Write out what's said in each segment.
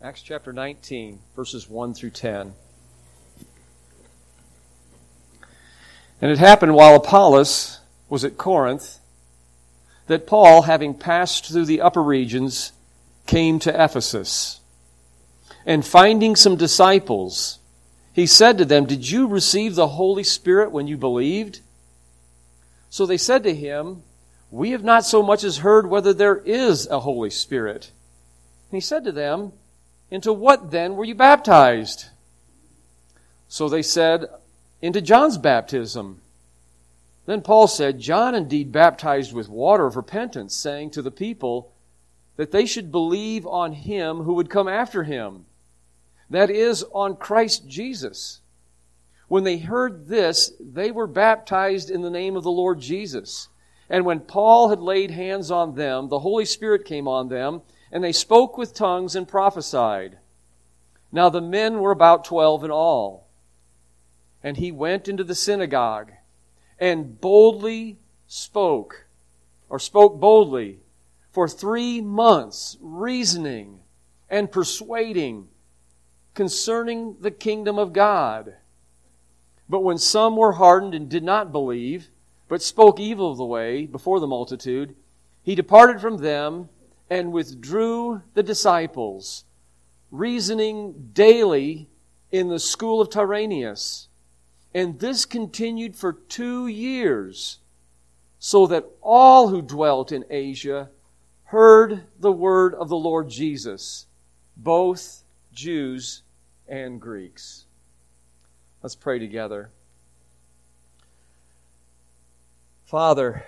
Acts chapter 19, verses 1 through 10. And it happened while Apollos was at Corinth that Paul, having passed through the upper regions, came to Ephesus. And finding some disciples, he said to them, Did you receive the Holy Spirit when you believed? So they said to him, We have not so much as heard whether there is a Holy Spirit. And he said to them, Into what then were you baptized? So they said, Into John's baptism. Then Paul said, John indeed baptized with water of repentance, saying to the people that they should believe on him who would come after him, that is, on Christ Jesus. When they heard this, they were baptized in the name of the Lord Jesus. And when Paul had laid hands on them, the Holy Spirit came on them and they spoke with tongues and prophesied. Now the men were about twelve in all. And he went into the synagogue and boldly spoke, or spoke boldly, for three months, reasoning and persuading concerning the kingdom of God. But when some were hardened and did not believe, but spoke evil of the way before the multitude, he departed from them and withdrew the disciples, reasoning daily in the school of Tyrannus. And this continued for two years, so that all who dwelt in Asia heard the word of the Lord Jesus, both Jews and Greeks. Let's pray together. Father,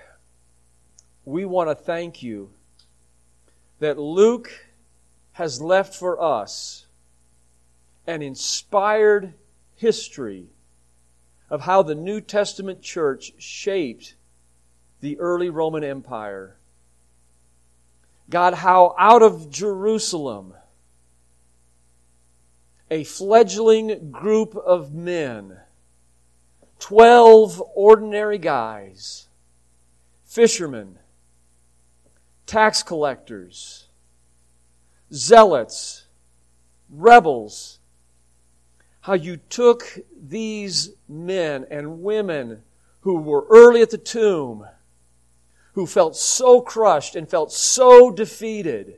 we want to thank you that Luke has left for us an inspired history of how the New Testament church shaped the early Roman Empire. God, how out of Jerusalem, a fledgling group of men, 12 ordinary guys, fishermen, tax collectors, zealots, rebels, how you took these men and women who were early at the tomb, who felt so crushed and felt so defeated,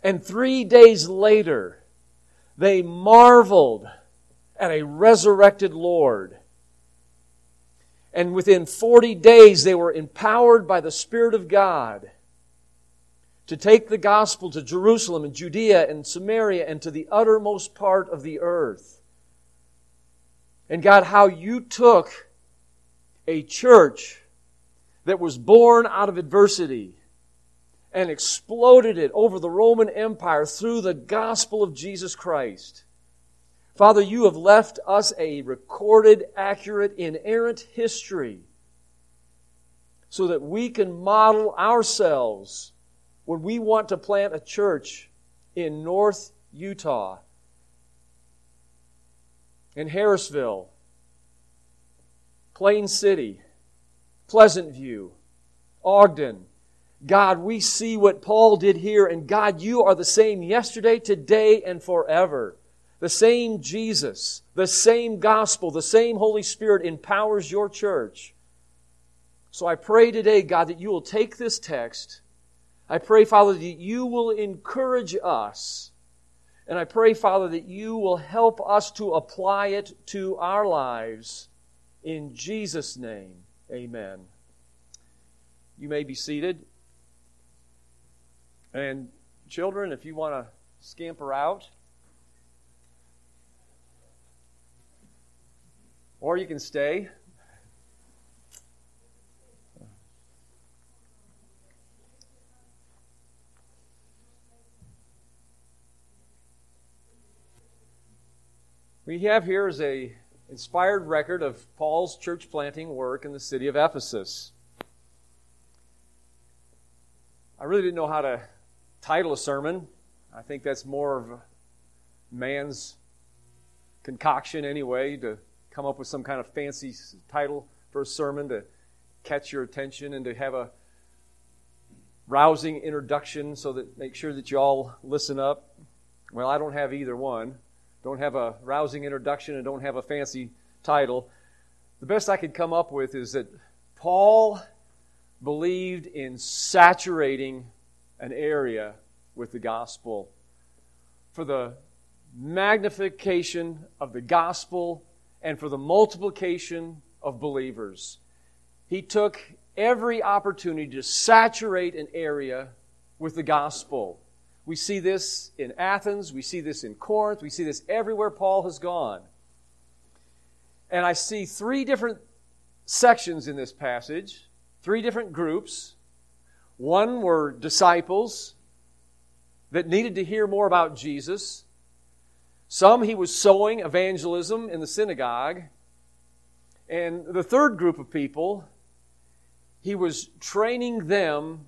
and three days later, they marveled at a resurrected Lord and within 40 days, they were empowered by the Spirit of God to take the gospel to Jerusalem and Judea and Samaria and to the uttermost part of the earth. And God, how you took a church that was born out of adversity and exploded it over the Roman Empire through the gospel of Jesus Christ. Father, you have left us a recorded, accurate, inerrant history so that we can model ourselves when we want to plant a church in North Utah, in Harrisville, Plain City, Pleasant View, Ogden. God, we see what Paul did here, and God, you are the same yesterday, today, and forever. The same Jesus, the same gospel, the same Holy Spirit empowers your church. So I pray today, God, that you will take this text. I pray, Father, that you will encourage us. And I pray, Father, that you will help us to apply it to our lives. In Jesus' name, amen. You may be seated. And children, if you want to scamper out, Or you can stay. We have here is a inspired record of Paul's church planting work in the city of Ephesus. I really didn't know how to title a sermon. I think that's more of man's concoction anyway to come up with some kind of fancy title for a sermon to catch your attention and to have a rousing introduction so that make sure that you all listen up. Well, I don't have either one. Don't have a rousing introduction and don't have a fancy title. The best I could come up with is that Paul believed in saturating an area with the gospel for the magnification of the gospel and for the multiplication of believers. He took every opportunity to saturate an area with the gospel. We see this in Athens, we see this in Corinth, we see this everywhere Paul has gone. And I see three different sections in this passage, three different groups. One were disciples that needed to hear more about Jesus. Some he was sowing evangelism in the synagogue. And the third group of people, he was training them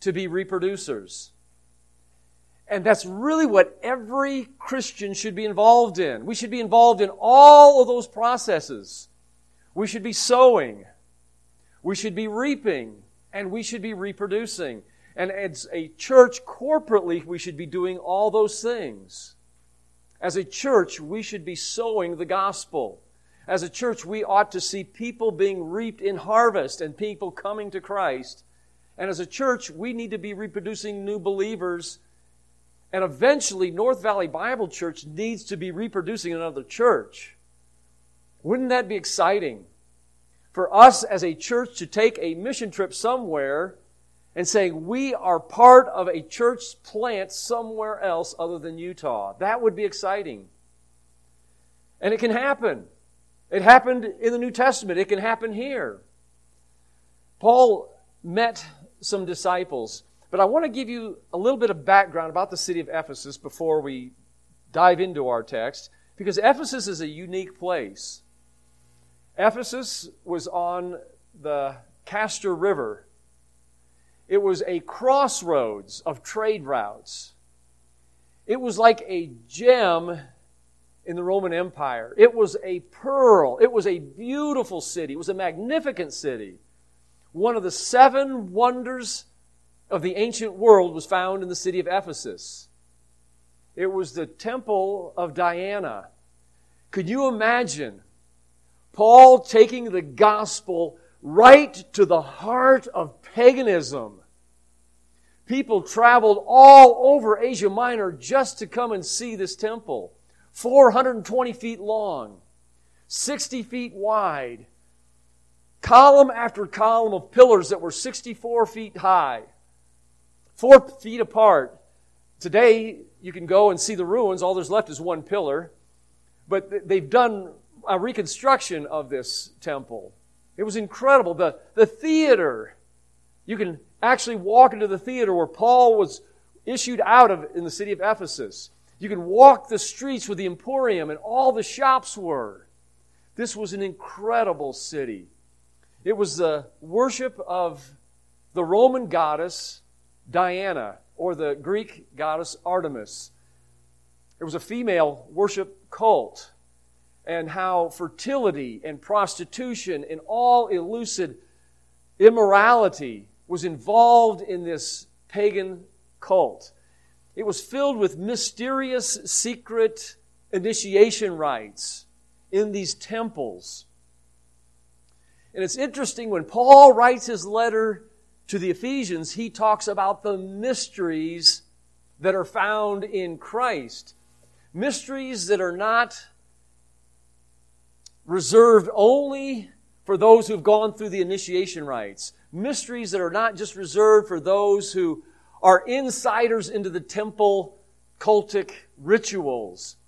to be reproducers. And that's really what every Christian should be involved in. We should be involved in all of those processes. We should be sowing. We should be reaping. And we should be reproducing. And as a church, corporately, we should be doing all those things. As a church, we should be sowing the gospel. As a church, we ought to see people being reaped in harvest and people coming to Christ. And as a church, we need to be reproducing new believers and eventually, North Valley Bible Church needs to be reproducing another church. Wouldn't that be exciting? For us as a church to take a mission trip somewhere and saying we are part of a church plant somewhere else other than Utah. That would be exciting. And it can happen. It happened in the New Testament. It can happen here. Paul met some disciples. But I want to give you a little bit of background about the city of Ephesus before we dive into our text, because Ephesus is a unique place. Ephesus was on the Cayster River. It was a crossroads of trade routes. It was like a gem in the Roman Empire. It was a pearl. It was a beautiful city. It was a magnificent city. One of the seven wonders of the ancient world was found in the city of Ephesus. It was the temple of Diana. Could you imagine Paul taking the gospel right to the heart of paganism? People traveled all over Asia Minor just to come and see this temple. 420 feet long, 60 feet wide, column after column of pillars that were 64 feet high four feet apart. Today, you can go and see the ruins. All there's left is one pillar. But they've done a reconstruction of this temple. It was incredible. The, the theater, you can actually walk into the theater where Paul was issued out of in the city of Ephesus. You could walk the streets where the Emporium and all the shops were. This was an incredible city. It was the worship of the Roman goddess Diana, or the Greek goddess Artemis. It was a female worship cult, and how fertility and prostitution and all illicit immorality was involved in this pagan cult. It was filled with mysterious, secret initiation rites in these temples. And it's interesting when Paul writes his letter to the Ephesians, he talks about the mysteries that are found in Christ. Mysteries that are not reserved only for those who've gone through the initiation rites. Mysteries that are not just reserved for those who are insiders into the temple cultic rituals.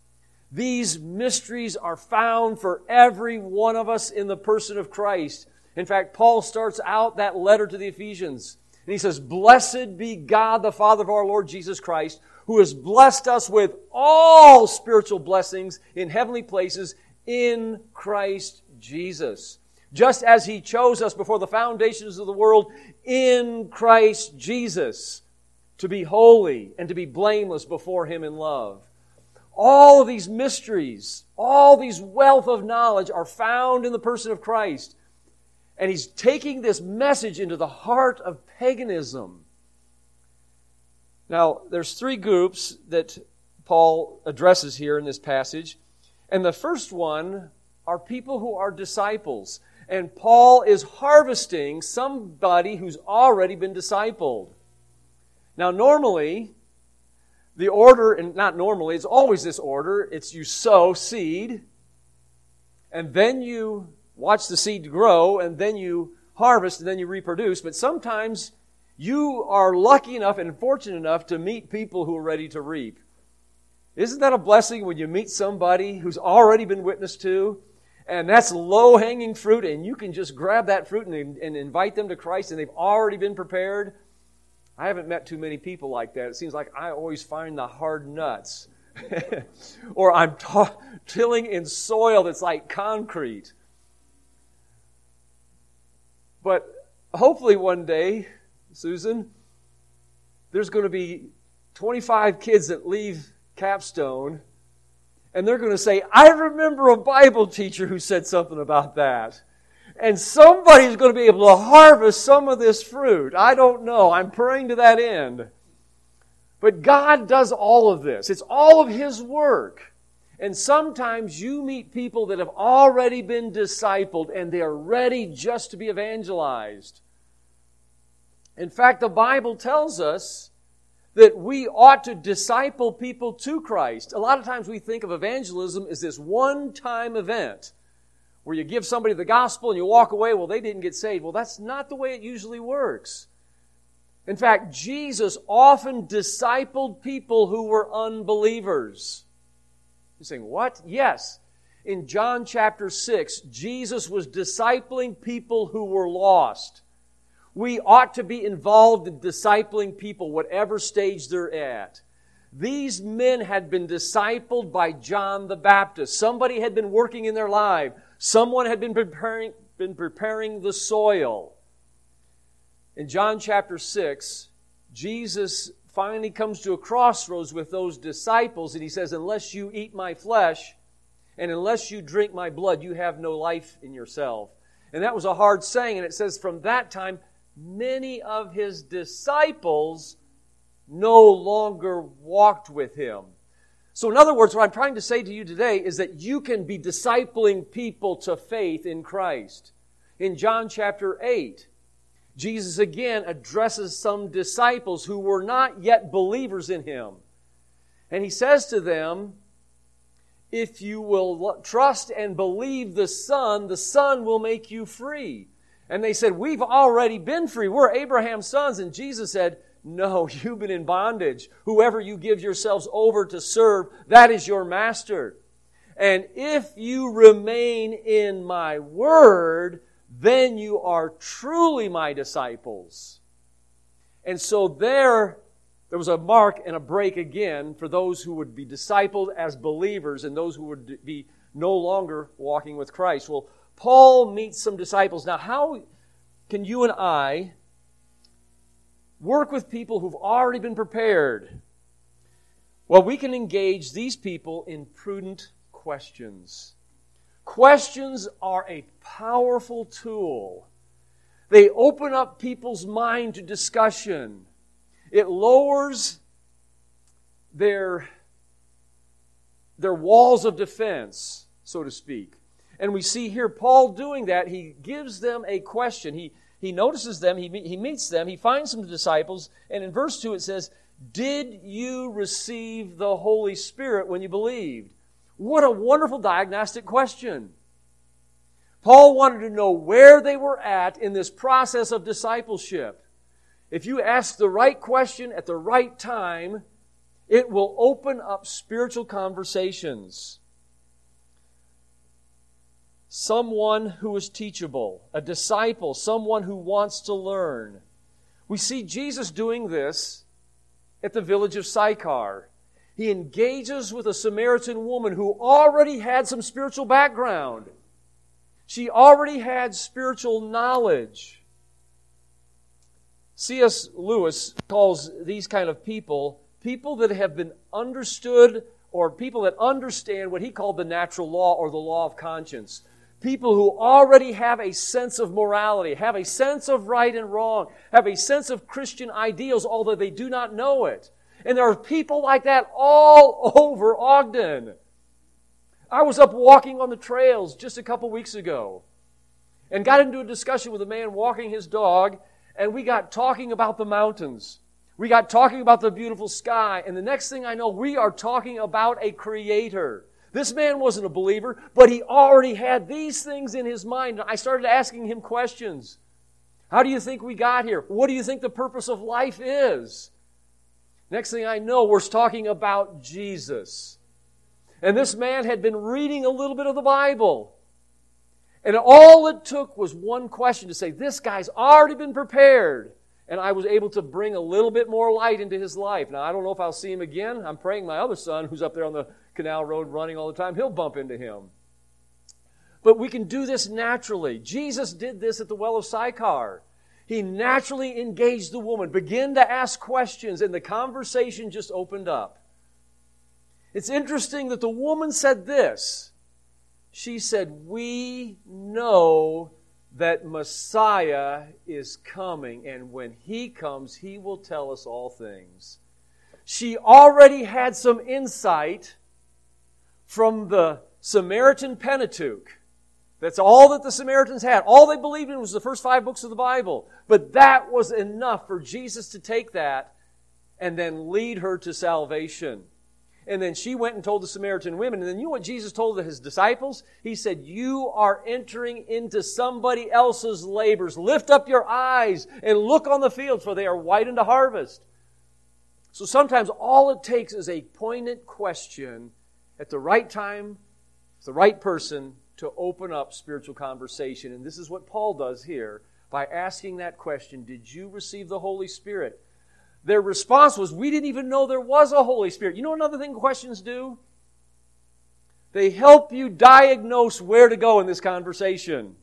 These mysteries are found for every one of us in the person of Christ. In fact, Paul starts out that letter to the Ephesians. And he says, Blessed be God, the Father of our Lord Jesus Christ, who has blessed us with all spiritual blessings in heavenly places in Christ Jesus. Just as he chose us before the foundations of the world in Christ Jesus to be holy and to be blameless before him in love. All of these mysteries, all these wealth of knowledge are found in the person of Christ. And he's taking this message into the heart of paganism. Now, there's three groups that Paul addresses here in this passage. And the first one are people who are disciples. And Paul is harvesting somebody who's already been discipled. Now, normally, the order, and not normally, it's always this order it's you sow seed, and then you watch the seed grow, and then you harvest, and then you reproduce. But sometimes you are lucky enough and fortunate enough to meet people who are ready to reap. Isn't that a blessing when you meet somebody who's already been witnessed to? And that's low hanging fruit, and you can just grab that fruit and, and invite them to Christ, and they've already been prepared. I haven't met too many people like that. It seems like I always find the hard nuts. or I'm t- tilling in soil that's like concrete. But hopefully one day, Susan, there's going to be 25 kids that leave Capstone and they're going to say, I remember a Bible teacher who said something about that. And somebody's going to be able to harvest some of this fruit. I don't know. I'm praying to that end. But God does all of this. It's all of His work. And sometimes you meet people that have already been discipled and they are ready just to be evangelized. In fact, the Bible tells us that we ought to disciple people to Christ. A lot of times we think of evangelism as this one time event where you give somebody the gospel and you walk away, well, they didn't get saved. Well, that's not the way it usually works. In fact, Jesus often discipled people who were unbelievers. You're saying, what? Yes. In John chapter 6, Jesus was discipling people who were lost. We ought to be involved in discipling people, whatever stage they're at. These men had been discipled by John the Baptist. Somebody had been working in their life. Someone had been preparing, been preparing the soil. In John chapter 6, Jesus finally comes to a crossroads with those disciples and he says, Unless you eat my flesh and unless you drink my blood, you have no life in yourself. And that was a hard saying, and it says, From that time, many of his disciples no longer walked with him. So, in other words, what I'm trying to say to you today is that you can be discipling people to faith in Christ. In John chapter 8, Jesus again addresses some disciples who were not yet believers in him. And he says to them, If you will trust and believe the Son, the Son will make you free. And they said, We've already been free. We're Abraham's sons. And Jesus said, No, you've been in bondage. Whoever you give yourselves over to serve, that is your master. And if you remain in my word, then you are truly my disciples. And so there, there was a mark and a break again for those who would be discipled as believers and those who would be no longer walking with Christ. Well, Paul meets some disciples. Now, how can you and I work with people who've already been prepared? Well, we can engage these people in prudent questions. Questions are a powerful tool. They open up people's mind to discussion. It lowers their, their walls of defense, so to speak. And we see here Paul doing that. He gives them a question. He, he notices them, he, he meets them, he finds some disciples, and in verse 2 it says, Did you receive the Holy Spirit when you believed? What a wonderful diagnostic question. Paul wanted to know where they were at in this process of discipleship. If you ask the right question at the right time, it will open up spiritual conversations someone who is teachable, a disciple, someone who wants to learn. We see Jesus doing this at the village of Sychar. He engages with a Samaritan woman who already had some spiritual background. She already had spiritual knowledge. C.S. Lewis calls these kind of people people that have been understood or people that understand what he called the natural law or the law of conscience people who already have a sense of morality, have a sense of right and wrong, have a sense of Christian ideals, although they do not know it. And there are people like that all over Ogden. I was up walking on the trails just a couple weeks ago and got into a discussion with a man walking his dog, and we got talking about the mountains. We got talking about the beautiful sky, and the next thing I know, we are talking about a creator. This man wasn't a believer, but he already had these things in his mind. I started asking him questions. How do you think we got here? What do you think the purpose of life is? Next thing I know, we're talking about Jesus. And this man had been reading a little bit of the Bible. And all it took was one question to say, This guy's already been prepared. And I was able to bring a little bit more light into his life. Now, I don't know if I'll see him again. I'm praying my other son, who's up there on the canal road running all the time, he'll bump into him. But we can do this naturally. Jesus did this at the well of Sychar. He naturally engaged the woman, began to ask questions, and the conversation just opened up. It's interesting that the woman said this. She said, We know that Messiah is coming, and when he comes, he will tell us all things. She already had some insight from the Samaritan Pentateuch that's all that the Samaritans had. All they believed in was the first five books of the Bible. But that was enough for Jesus to take that and then lead her to salvation. And then she went and told the Samaritan women. And then you know what Jesus told his disciples? He said, You are entering into somebody else's labors. Lift up your eyes and look on the fields, for they are white unto harvest. So sometimes all it takes is a poignant question at the right time, the right person, to open up spiritual conversation. And this is what Paul does here by asking that question Did you receive the Holy Spirit? Their response was, We didn't even know there was a Holy Spirit. You know another thing questions do? They help you diagnose where to go in this conversation.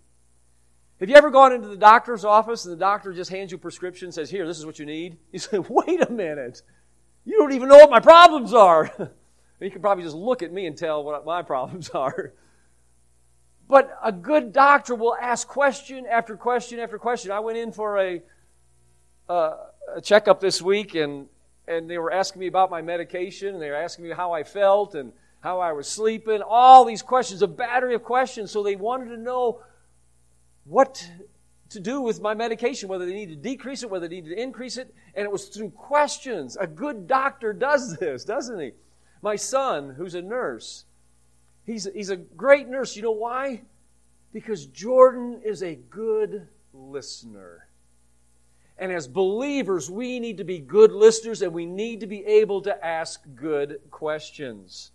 Have you ever gone into the doctor's office and the doctor just hands you a prescription and says, Here, this is what you need? You say, Wait a minute. You don't even know what my problems are. you can probably just look at me and tell what my problems are. But a good doctor will ask question after question after question. I went in for a, uh, a checkup this week, and, and they were asking me about my medication, and they were asking me how I felt and how I was sleeping. All these questions, a battery of questions. So they wanted to know what to do with my medication, whether they need to decrease it, whether they need to increase it. And it was through questions. A good doctor does this, doesn't he? My son, who's a nurse, He's, he's a great nurse. You know why? Because Jordan is a good listener. And as believers, we need to be good listeners and we need to be able to ask good questions.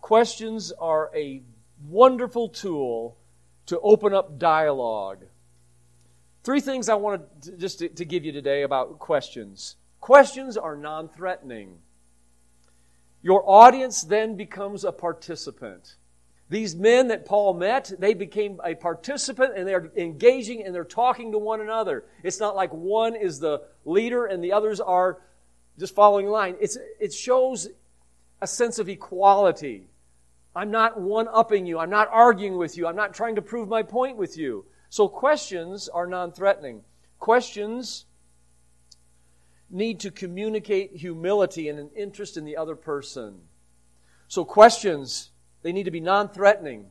Questions are a wonderful tool to open up dialogue. Three things I wanted to, just to, to give you today about questions. Questions are non threatening. Your audience then becomes a participant. These men that Paul met, they became a participant and they're engaging and they're talking to one another. It's not like one is the leader and the others are just following line. It's, it shows a sense of equality. I'm not one upping you. I'm not arguing with you. I'm not trying to prove my point with you. So questions are non threatening. Questions need to communicate humility and an interest in the other person. So, questions, they need to be non threatening.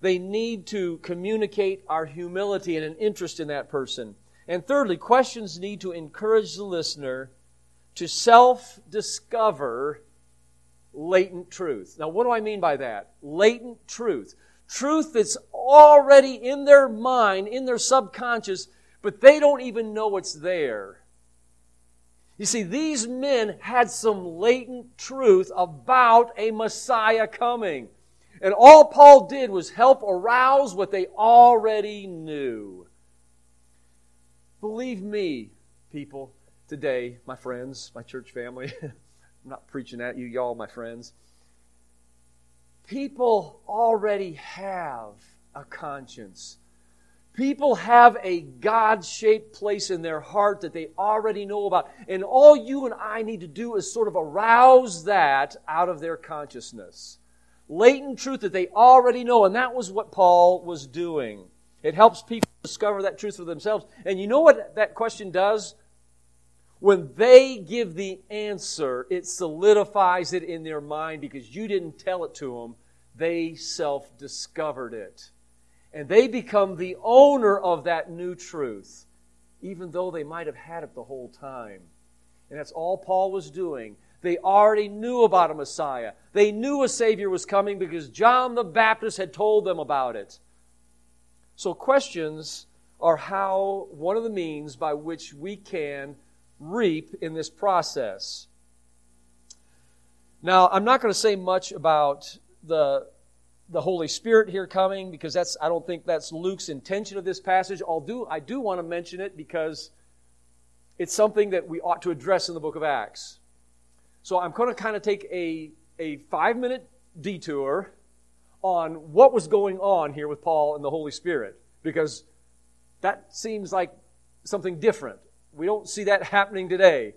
They need to communicate our humility and an interest in that person. And thirdly, questions need to encourage the listener to self discover latent truth. Now, what do I mean by that? Latent truth. Truth that's already in their mind, in their subconscious, but they don't even know it's there. You see, these men had some latent truth about a Messiah coming. And all Paul did was help arouse what they already knew. Believe me, people, today, my friends, my church family, I'm not preaching at you, y'all, my friends. People already have a conscience. People have a God shaped place in their heart that they already know about. And all you and I need to do is sort of arouse that out of their consciousness. Latent truth that they already know. And that was what Paul was doing. It helps people discover that truth for themselves. And you know what that question does? When they give the answer, it solidifies it in their mind because you didn't tell it to them. They self discovered it. And they become the owner of that new truth, even though they might have had it the whole time. And that's all Paul was doing. They already knew about a Messiah. They knew a Savior was coming because John the Baptist had told them about it. So, questions are how one of the means by which we can reap in this process. Now, I'm not going to say much about the, the Holy Spirit here coming because that's I don't think that's Luke's intention of this passage. Although I do want to mention it because it's something that we ought to address in the book of Acts. So I'm going to kind of take a, a five minute detour on what was going on here with Paul and the Holy Spirit because that seems like something different. We don't see that happening today.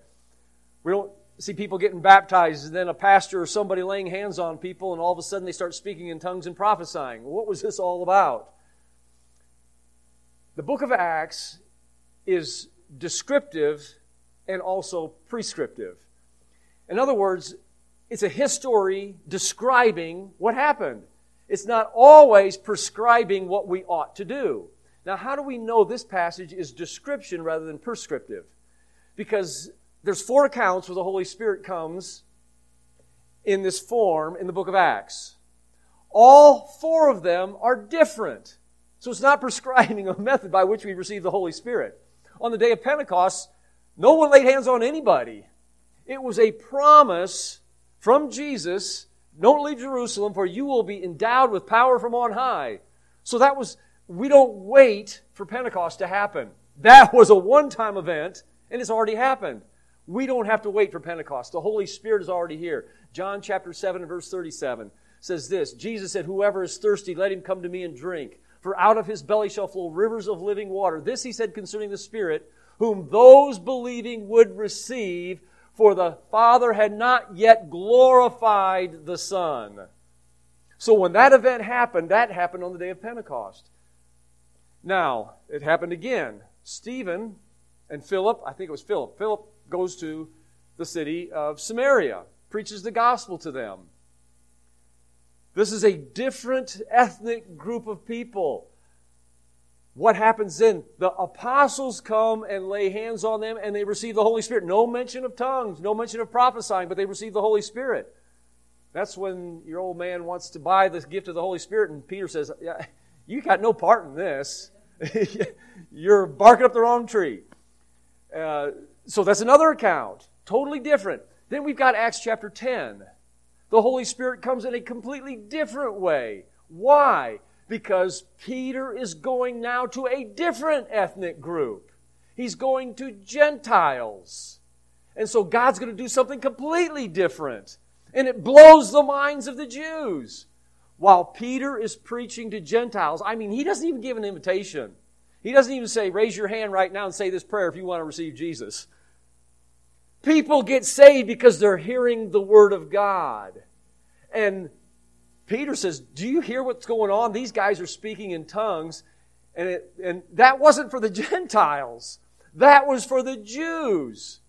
We don't see people getting baptized and then a pastor or somebody laying hands on people and all of a sudden they start speaking in tongues and prophesying. What was this all about? The book of Acts is descriptive and also prescriptive. In other words, it's a history describing what happened. It's not always prescribing what we ought to do. Now, how do we know this passage is description rather than prescriptive? Because there's four accounts where the Holy Spirit comes in this form in the book of Acts. All four of them are different. So it's not prescribing a method by which we receive the Holy Spirit. On the day of Pentecost, no one laid hands on anybody. It was a promise from Jesus don't leave Jerusalem, for you will be endowed with power from on high. So that was we don't wait for Pentecost to happen. That was a one time event, and it's already happened. We don't have to wait for Pentecost. The Holy Spirit is already here. John chapter 7 verse 37 says this Jesus said, Whoever is thirsty, let him come to me and drink. For out of his belly shall flow rivers of living water. This he said concerning the Spirit, whom those believing would receive, for the Father had not yet glorified the Son. So when that event happened, that happened on the day of Pentecost. Now, it happened again. Stephen and Philip, I think it was Philip, Philip goes to the city of Samaria, preaches the gospel to them. This is a different ethnic group of people. What happens then? The apostles come and lay hands on them and they receive the Holy Spirit. No mention of tongues, no mention of prophesying, but they receive the Holy Spirit. That's when your old man wants to buy the gift of the Holy Spirit, and Peter says, yeah, You got no part in this. You're barking up the wrong tree. Uh, so that's another account, totally different. Then we've got Acts chapter 10. The Holy Spirit comes in a completely different way. Why? Because Peter is going now to a different ethnic group. He's going to Gentiles. And so God's going to do something completely different. And it blows the minds of the Jews while Peter is preaching to Gentiles. I mean, he doesn't even give an invitation. He doesn't even say, raise your hand right now and say this prayer if you want to receive Jesus. People get saved because they're hearing the Word of God. And Peter says, Do you hear what's going on? These guys are speaking in tongues. And, it, and that wasn't for the Gentiles, that was for the Jews.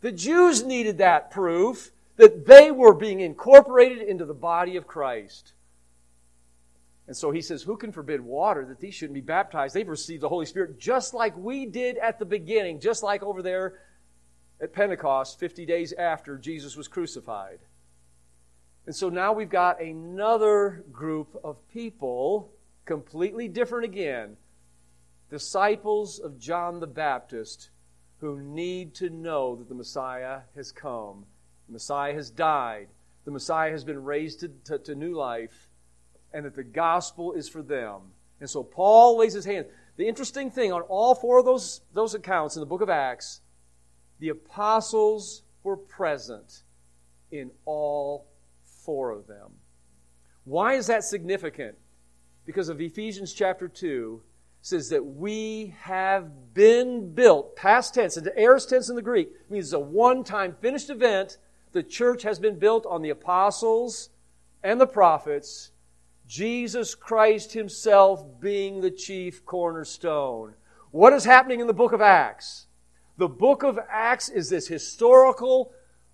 The Jews needed that proof that they were being incorporated into the body of Christ. And so he says, Who can forbid water that these shouldn't be baptized? They've received the Holy Spirit just like we did at the beginning, just like over there at Pentecost, 50 days after Jesus was crucified. And so now we've got another group of people, completely different again, disciples of John the Baptist, who need to know that the Messiah has come. The Messiah has died. The Messiah has been raised to, to, to new life and that the gospel is for them. And so Paul lays his hand. The interesting thing on all four of those, those accounts in the book of Acts, the apostles were present in all four of them. Why is that significant? Because of Ephesians chapter 2 says that we have been built, past tense, and the aorist tense in the Greek means it's a one time finished event. The church has been built on the apostles and the prophets Jesus Christ Himself being the chief cornerstone. What is happening in the book of Acts? The book of Acts is this historical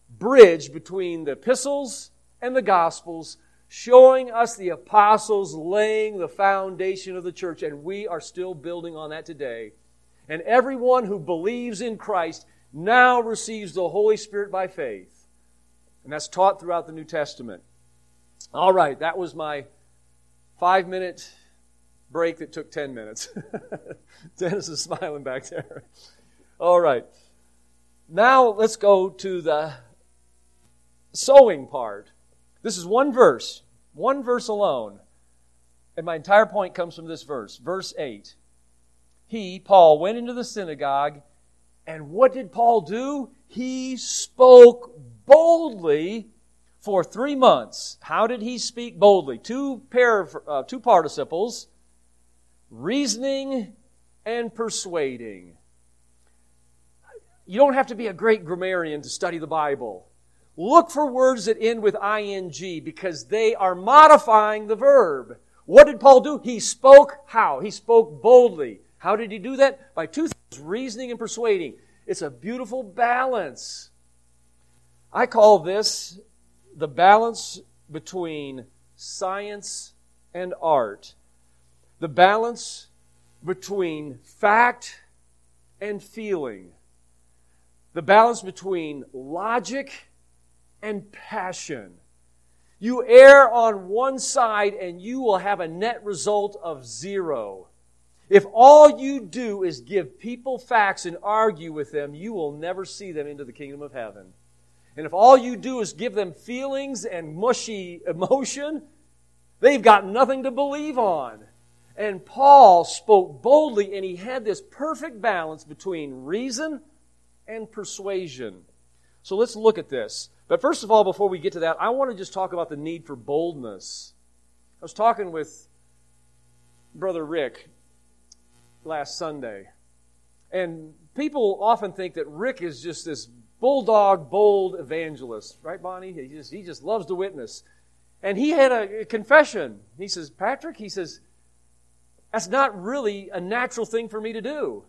bridge between the epistles and the gospels, showing us the apostles laying the foundation of the church, and we are still building on that today. And everyone who believes in Christ now receives the Holy Spirit by faith. And that's taught throughout the New Testament. All right, that was my five minute break that took 10 minutes. Dennis is smiling back there. All right. Now let's go to the sowing part. This is one verse, one verse alone. And my entire point comes from this verse, verse 8. He, Paul, went into the synagogue, and what did Paul do? He spoke boldly for three months. How did he speak boldly? Two, pair, uh, two participles reasoning and persuading. You don't have to be a great grammarian to study the Bible. Look for words that end with ing because they are modifying the verb. What did Paul do? He spoke how? He spoke boldly. How did he do that? By two things reasoning and persuading. It's a beautiful balance. I call this the balance between science and art. The balance between fact and feeling. The balance between logic and passion. You err on one side and you will have a net result of zero. If all you do is give people facts and argue with them, you will never see them into the kingdom of heaven. And if all you do is give them feelings and mushy emotion, they've got nothing to believe on. And Paul spoke boldly, and he had this perfect balance between reason and persuasion. So let's look at this. But first of all, before we get to that, I want to just talk about the need for boldness. I was talking with Brother Rick last Sunday, and people often think that Rick is just this bulldog, bold evangelist, right, Bonnie? He just, he just loves to witness. And he had a confession. He says, Patrick, he says, that's not really a natural thing for me to do.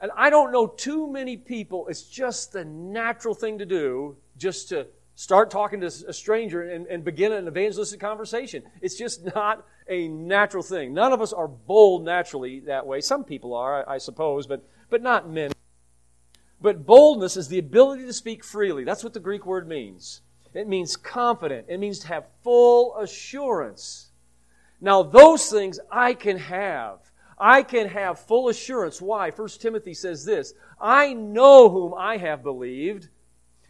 And I don't know too many people, it's just the natural thing to do just to start talking to a stranger and, and begin an evangelistic conversation. It's just not a natural thing. None of us are bold naturally that way. Some people are, I, I suppose, but, but not many. But boldness is the ability to speak freely. That's what the Greek word means. It means confident. It means to have full assurance. Now, those things I can have. I can have full assurance. Why? 1 Timothy says this I know whom I have believed,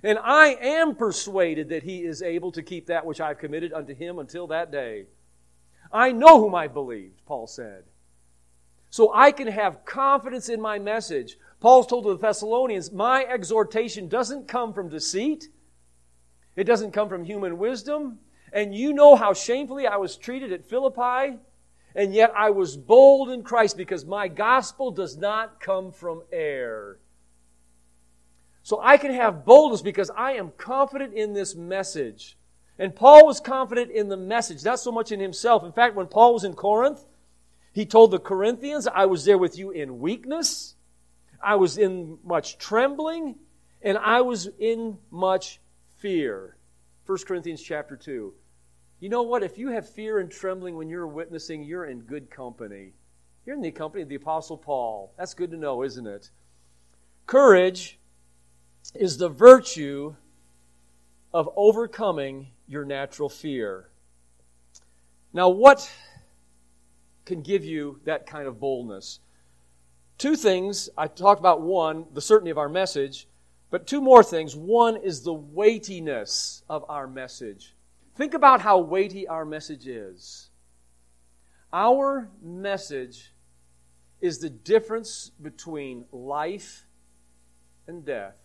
and I am persuaded that he is able to keep that which I've committed unto him until that day. I know whom I believed, Paul said. So I can have confidence in my message. Paul's told the Thessalonians, my exhortation doesn't come from deceit. It doesn't come from human wisdom. And you know how shamefully I was treated at Philippi. And yet I was bold in Christ because my gospel does not come from air. So I can have boldness because I am confident in this message. And Paul was confident in the message, not so much in himself. In fact, when Paul was in Corinth, he told the Corinthians, I was there with you in weakness, I was in much trembling, and I was in much fear. 1 Corinthians chapter 2. You know what? If you have fear and trembling when you're witnessing, you're in good company. You're in the company of the Apostle Paul. That's good to know, isn't it? Courage is the virtue of overcoming your natural fear. Now, what can give you that kind of boldness? Two things. I talked about one, the certainty of our message, but two more things. One is the weightiness of our message. Think about how weighty our message is. Our message is the difference between life and death.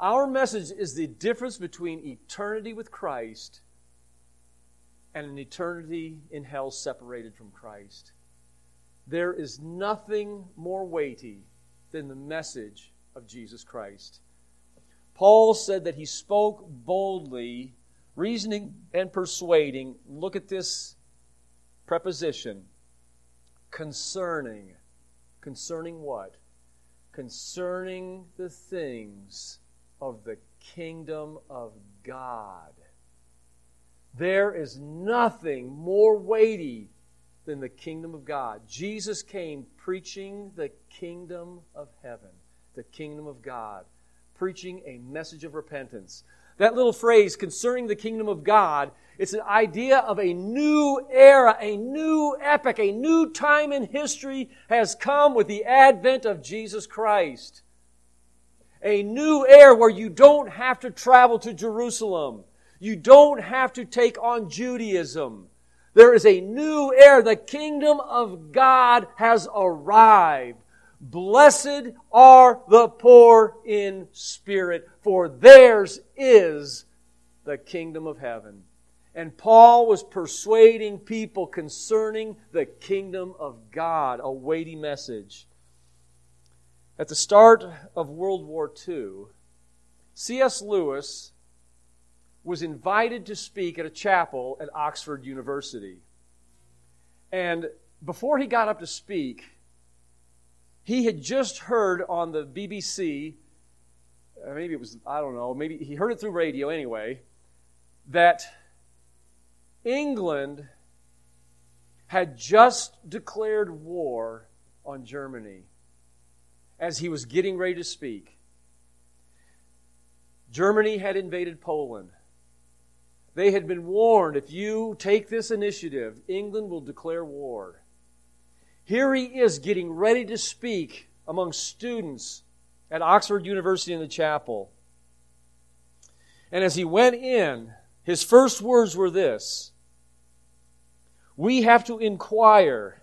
Our message is the difference between eternity with Christ and an eternity in hell separated from Christ. There is nothing more weighty than the message of Jesus Christ. Paul said that he spoke boldly, reasoning and persuading. Look at this preposition concerning. Concerning what? concerning the things of the kingdom of God. There is nothing more weighty than the kingdom of God. Jesus came preaching the kingdom of heaven, the kingdom of God, preaching a message of repentance. That little phrase, concerning the kingdom of God, it's an idea of a new era, a new epoch, a new time in history has come with the advent of Jesus Christ. A new era where you don't have to travel to Jerusalem. You don't have to take on Judaism. There is a new era. The kingdom of God has arrived. Blessed are the poor in spirit, for theirs is the kingdom of heaven. And Paul was persuading people concerning the kingdom of God, a weighty message. At the start of World War II, C.S. Lewis was invited to speak at a chapel at Oxford University. And before he got up to speak, he had just heard on the BBC, uh, maybe it was, I don't know, maybe he heard it through radio anyway, that England had just declared war on Germany as he was getting ready to speak. Germany had invaded Poland. They had been warned if you take this initiative, England will declare war. Here he is getting ready to speak among students at Oxford University in the chapel. And as he went in, his first words were this We have to inquire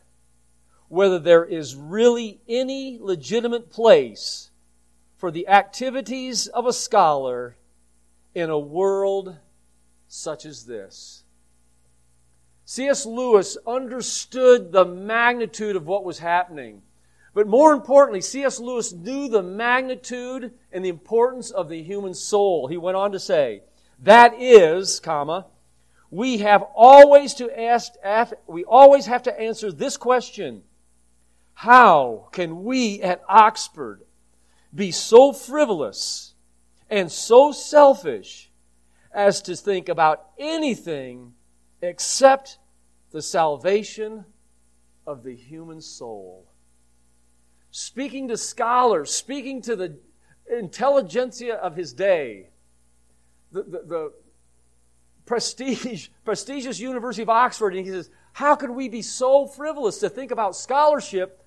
whether there is really any legitimate place for the activities of a scholar in a world such as this. C.S. Lewis understood the magnitude of what was happening. But more importantly, C.S. Lewis knew the magnitude and the importance of the human soul. He went on to say, that is, comma, we have always to ask, we always have to answer this question. How can we at Oxford be so frivolous and so selfish as to think about anything except the salvation of the human soul. Speaking to scholars, speaking to the intelligentsia of his day, the, the, the prestige, prestigious University of Oxford, and he says, How can we be so frivolous to think about scholarship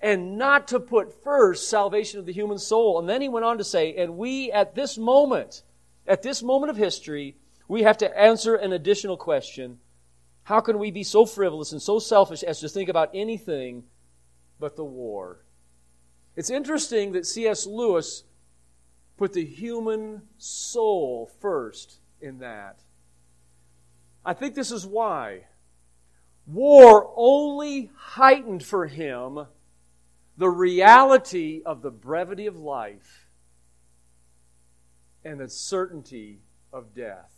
and not to put first salvation of the human soul? And then he went on to say, And we at this moment, at this moment of history, we have to answer an additional question. How can we be so frivolous and so selfish as to think about anything but the war? It's interesting that C.S. Lewis put the human soul first in that. I think this is why. War only heightened for him the reality of the brevity of life and the certainty of death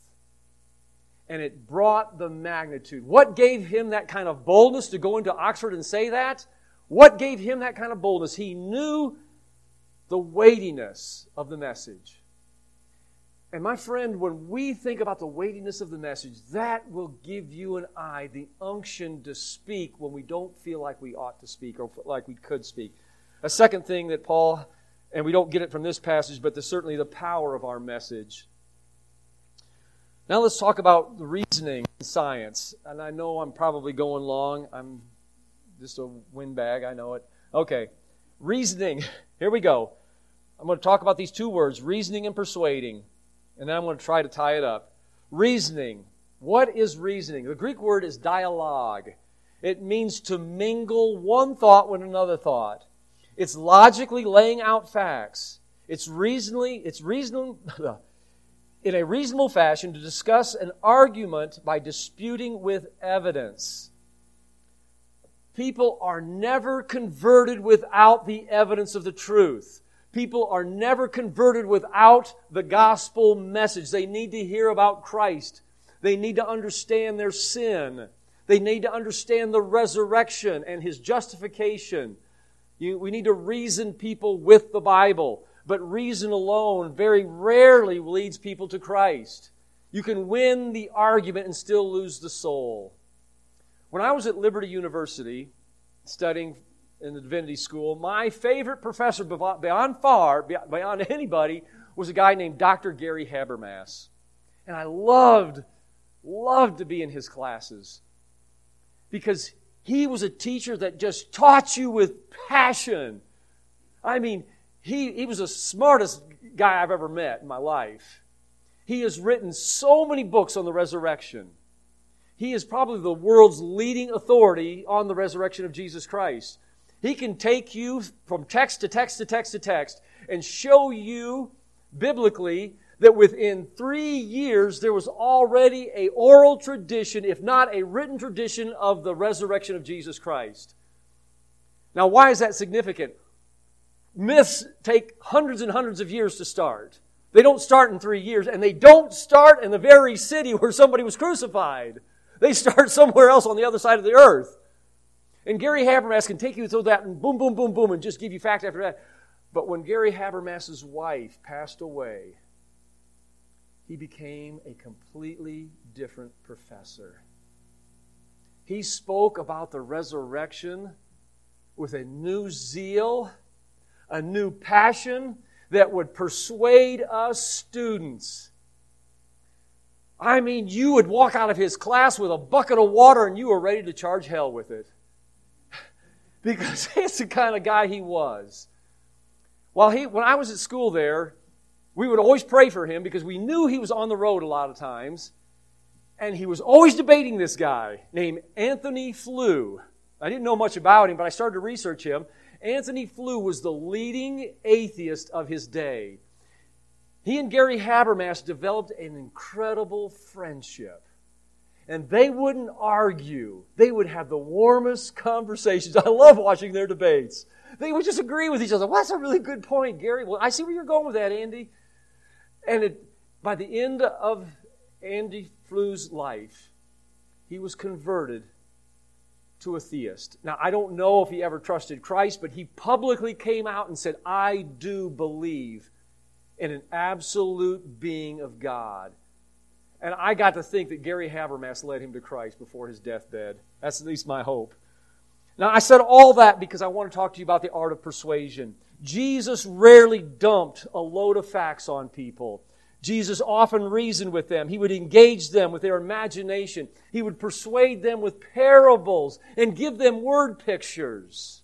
and it brought the magnitude. What gave him that kind of boldness to go into Oxford and say that? What gave him that kind of boldness? He knew the weightiness of the message. And my friend, when we think about the weightiness of the message, that will give you and I the unction to speak when we don't feel like we ought to speak or like we could speak. A second thing that Paul, and we don't get it from this passage, but the, certainly the power of our message. Now let's talk about the reasoning in science. And I know I'm probably going long. I'm just a windbag, I know it. Okay. Reasoning. Here we go. I'm going to talk about these two words, reasoning and persuading. And then I'm going to try to tie it up. Reasoning. What is reasoning? The Greek word is dialogue. It means to mingle one thought with another thought. It's logically laying out facts. It's reasonably, it's reasonably, in a reasonable fashion to discuss an argument by disputing with evidence. People are never converted without the evidence of the truth. People are never converted without the gospel message. They need to hear about Christ. They need to understand their sin. They need to understand the resurrection and his justification. You, we need to reason people with the Bible. But reason alone very rarely leads people to Christ. You can win the argument and still lose the soul. When I was at Liberty University studying in the divinity school, my favorite professor beyond far, beyond anybody, was a guy named Dr. Gary Habermas. And I loved, loved to be in his classes because he was a teacher that just taught you with passion. I mean, he, he was the smartest guy I've ever met in my life. He has written so many books on the resurrection. He is probably the world's leading authority on the resurrection of Jesus Christ. He can take you from text to text to text to text and show you biblically that within three years there was already a oral tradition, if not a written tradition, of the resurrection of Jesus Christ. Now, why is that significant? Myths take hundreds and hundreds of years to start. They don't start in three years, and they don't start in the very city where somebody was crucified. They start somewhere else on the other side of the earth. And Gary Habermas can take you through that and boom, boom, boom, boom, and just give you fact after that. But when Gary Habermas's wife passed away, he became a completely different professor. He spoke about the resurrection with a new zeal, a new passion that would persuade us students. I mean, you would walk out of his class with a bucket of water and you were ready to charge hell with it because he's the kind of guy he was. While he, when I was at school there, we would always pray for him because we knew he was on the road a lot of times. And he was always debating this guy named Anthony Flew. I didn't know much about him, but I started to research him. Anthony Flew was the leading atheist of his day. He and Gary Habermas developed an incredible friendship and they wouldn't argue. They would have the warmest conversations. I love watching their debates. They would just agree with each other. Well, that's a really good point, Gary. Well, I see where you're going with that, Andy. And it, by the end of Andy Flew's life, he was converted to a theist. Now, I don't know if he ever trusted Christ, but he publicly came out and said, I do believe in an absolute being of God. And I got to think that Gary Habermas led him to Christ before his deathbed. That's at least my hope. Now, I said all that because I want to talk to you about the art of persuasion. Jesus rarely dumped a load of facts on people. Jesus often reasoned with them. He would engage them with their imagination. He would persuade them with parables and give them word pictures.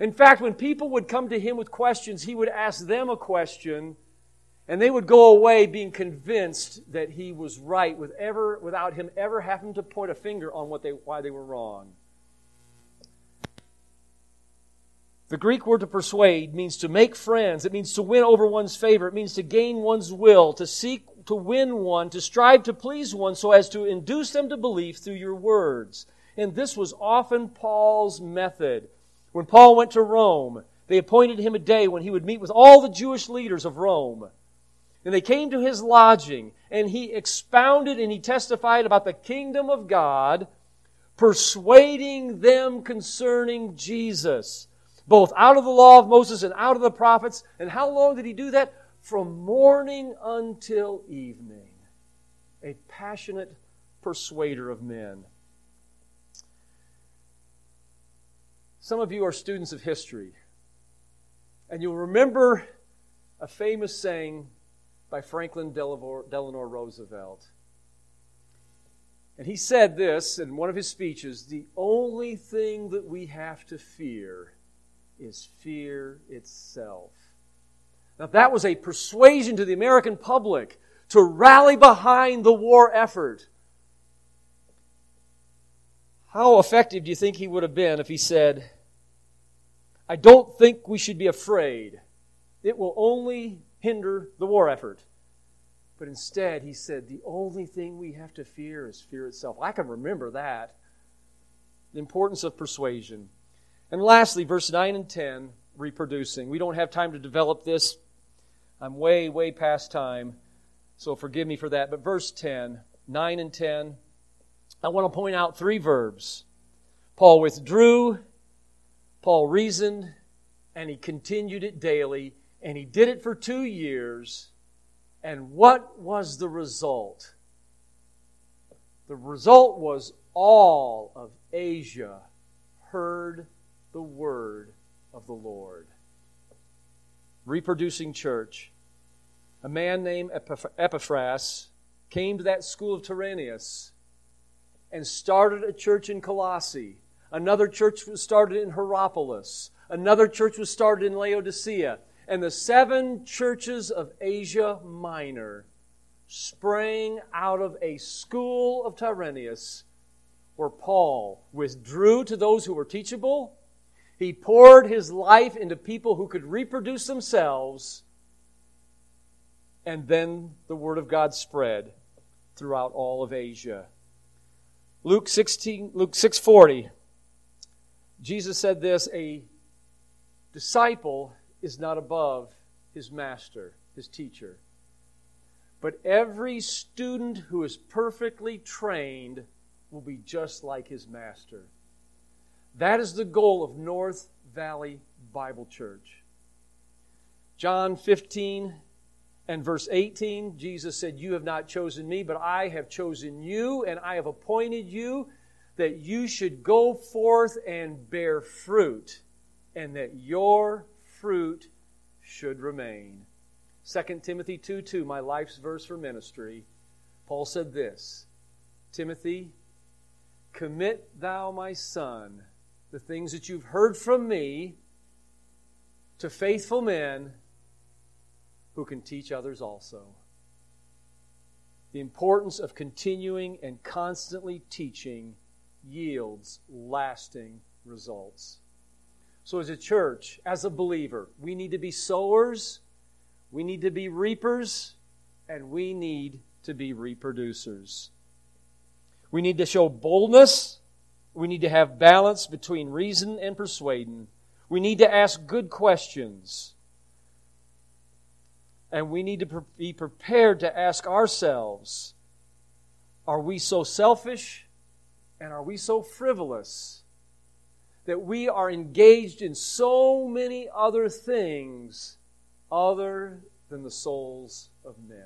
In fact, when people would come to him with questions, he would ask them a question and they would go away being convinced that he was right with ever, without him ever having to point a finger on what they, why they were wrong. The Greek word to persuade means to make friends. It means to win over one's favor. It means to gain one's will, to seek to win one, to strive to please one so as to induce them to believe through your words. And this was often Paul's method. When Paul went to Rome, they appointed him a day when he would meet with all the Jewish leaders of Rome. And they came to his lodging, and he expounded and he testified about the kingdom of God, persuading them concerning Jesus, both out of the law of Moses and out of the prophets. And how long did he do that? From morning until evening. A passionate persuader of men. Some of you are students of history, and you'll remember a famous saying by Franklin Delano Roosevelt. And he said this in one of his speeches the only thing that we have to fear is fear itself. Now, that was a persuasion to the American public to rally behind the war effort. How effective do you think he would have been if he said, I don't think we should be afraid. It will only hinder the war effort. But instead, he said, the only thing we have to fear is fear itself. I can remember that. The importance of persuasion. And lastly, verse 9 and 10, reproducing. We don't have time to develop this. I'm way, way past time, so forgive me for that. But verse 10, 9 and 10, I want to point out three verbs. Paul withdrew, Paul reasoned and he continued it daily, and he did it for two years. And what was the result? The result was all of Asia heard the word of the Lord. Reproducing church. A man named Epaphras came to that school of Tyrannus and started a church in Colossae. Another church was started in Hierapolis. Another church was started in Laodicea. And the seven churches of Asia Minor sprang out of a school of Tyrannus where Paul withdrew to those who were teachable. He poured his life into people who could reproduce themselves. And then the word of God spread throughout all of Asia. Luke 16 Luke 6:40 Jesus said this a disciple is not above his master, his teacher. But every student who is perfectly trained will be just like his master. That is the goal of North Valley Bible Church. John 15 and verse 18, Jesus said, You have not chosen me, but I have chosen you, and I have appointed you that you should go forth and bear fruit, and that your fruit should remain. 2 Timothy 2 2, my life's verse for ministry, Paul said this Timothy, commit thou, my son, the things that you've heard from me to faithful men who can teach others also. The importance of continuing and constantly teaching yields lasting results. So, as a church, as a believer, we need to be sowers, we need to be reapers, and we need to be reproducers. We need to show boldness. We need to have balance between reason and persuading. We need to ask good questions. And we need to be prepared to ask ourselves are we so selfish and are we so frivolous that we are engaged in so many other things other than the souls of men.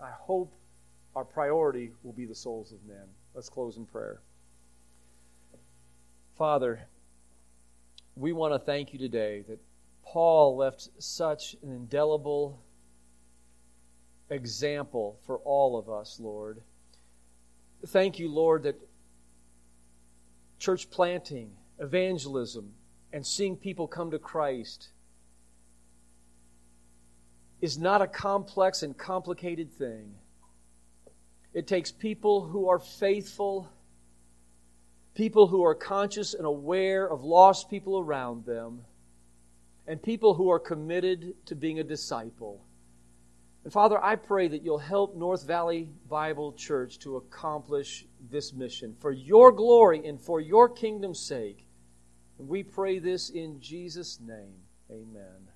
I hope our priority will be the souls of men. Let's close in prayer. Father, we want to thank you today that Paul left such an indelible example for all of us, Lord. Thank you, Lord, that church planting evangelism, and seeing people come to Christ is not a complex and complicated thing. It takes people who are faithful, people who are conscious and aware of lost people around them, and people who are committed to being a disciple. And Father, I pray that you'll help North Valley Bible Church to accomplish this mission for your glory and for your kingdom's sake. And we pray this in Jesus' name. Amen.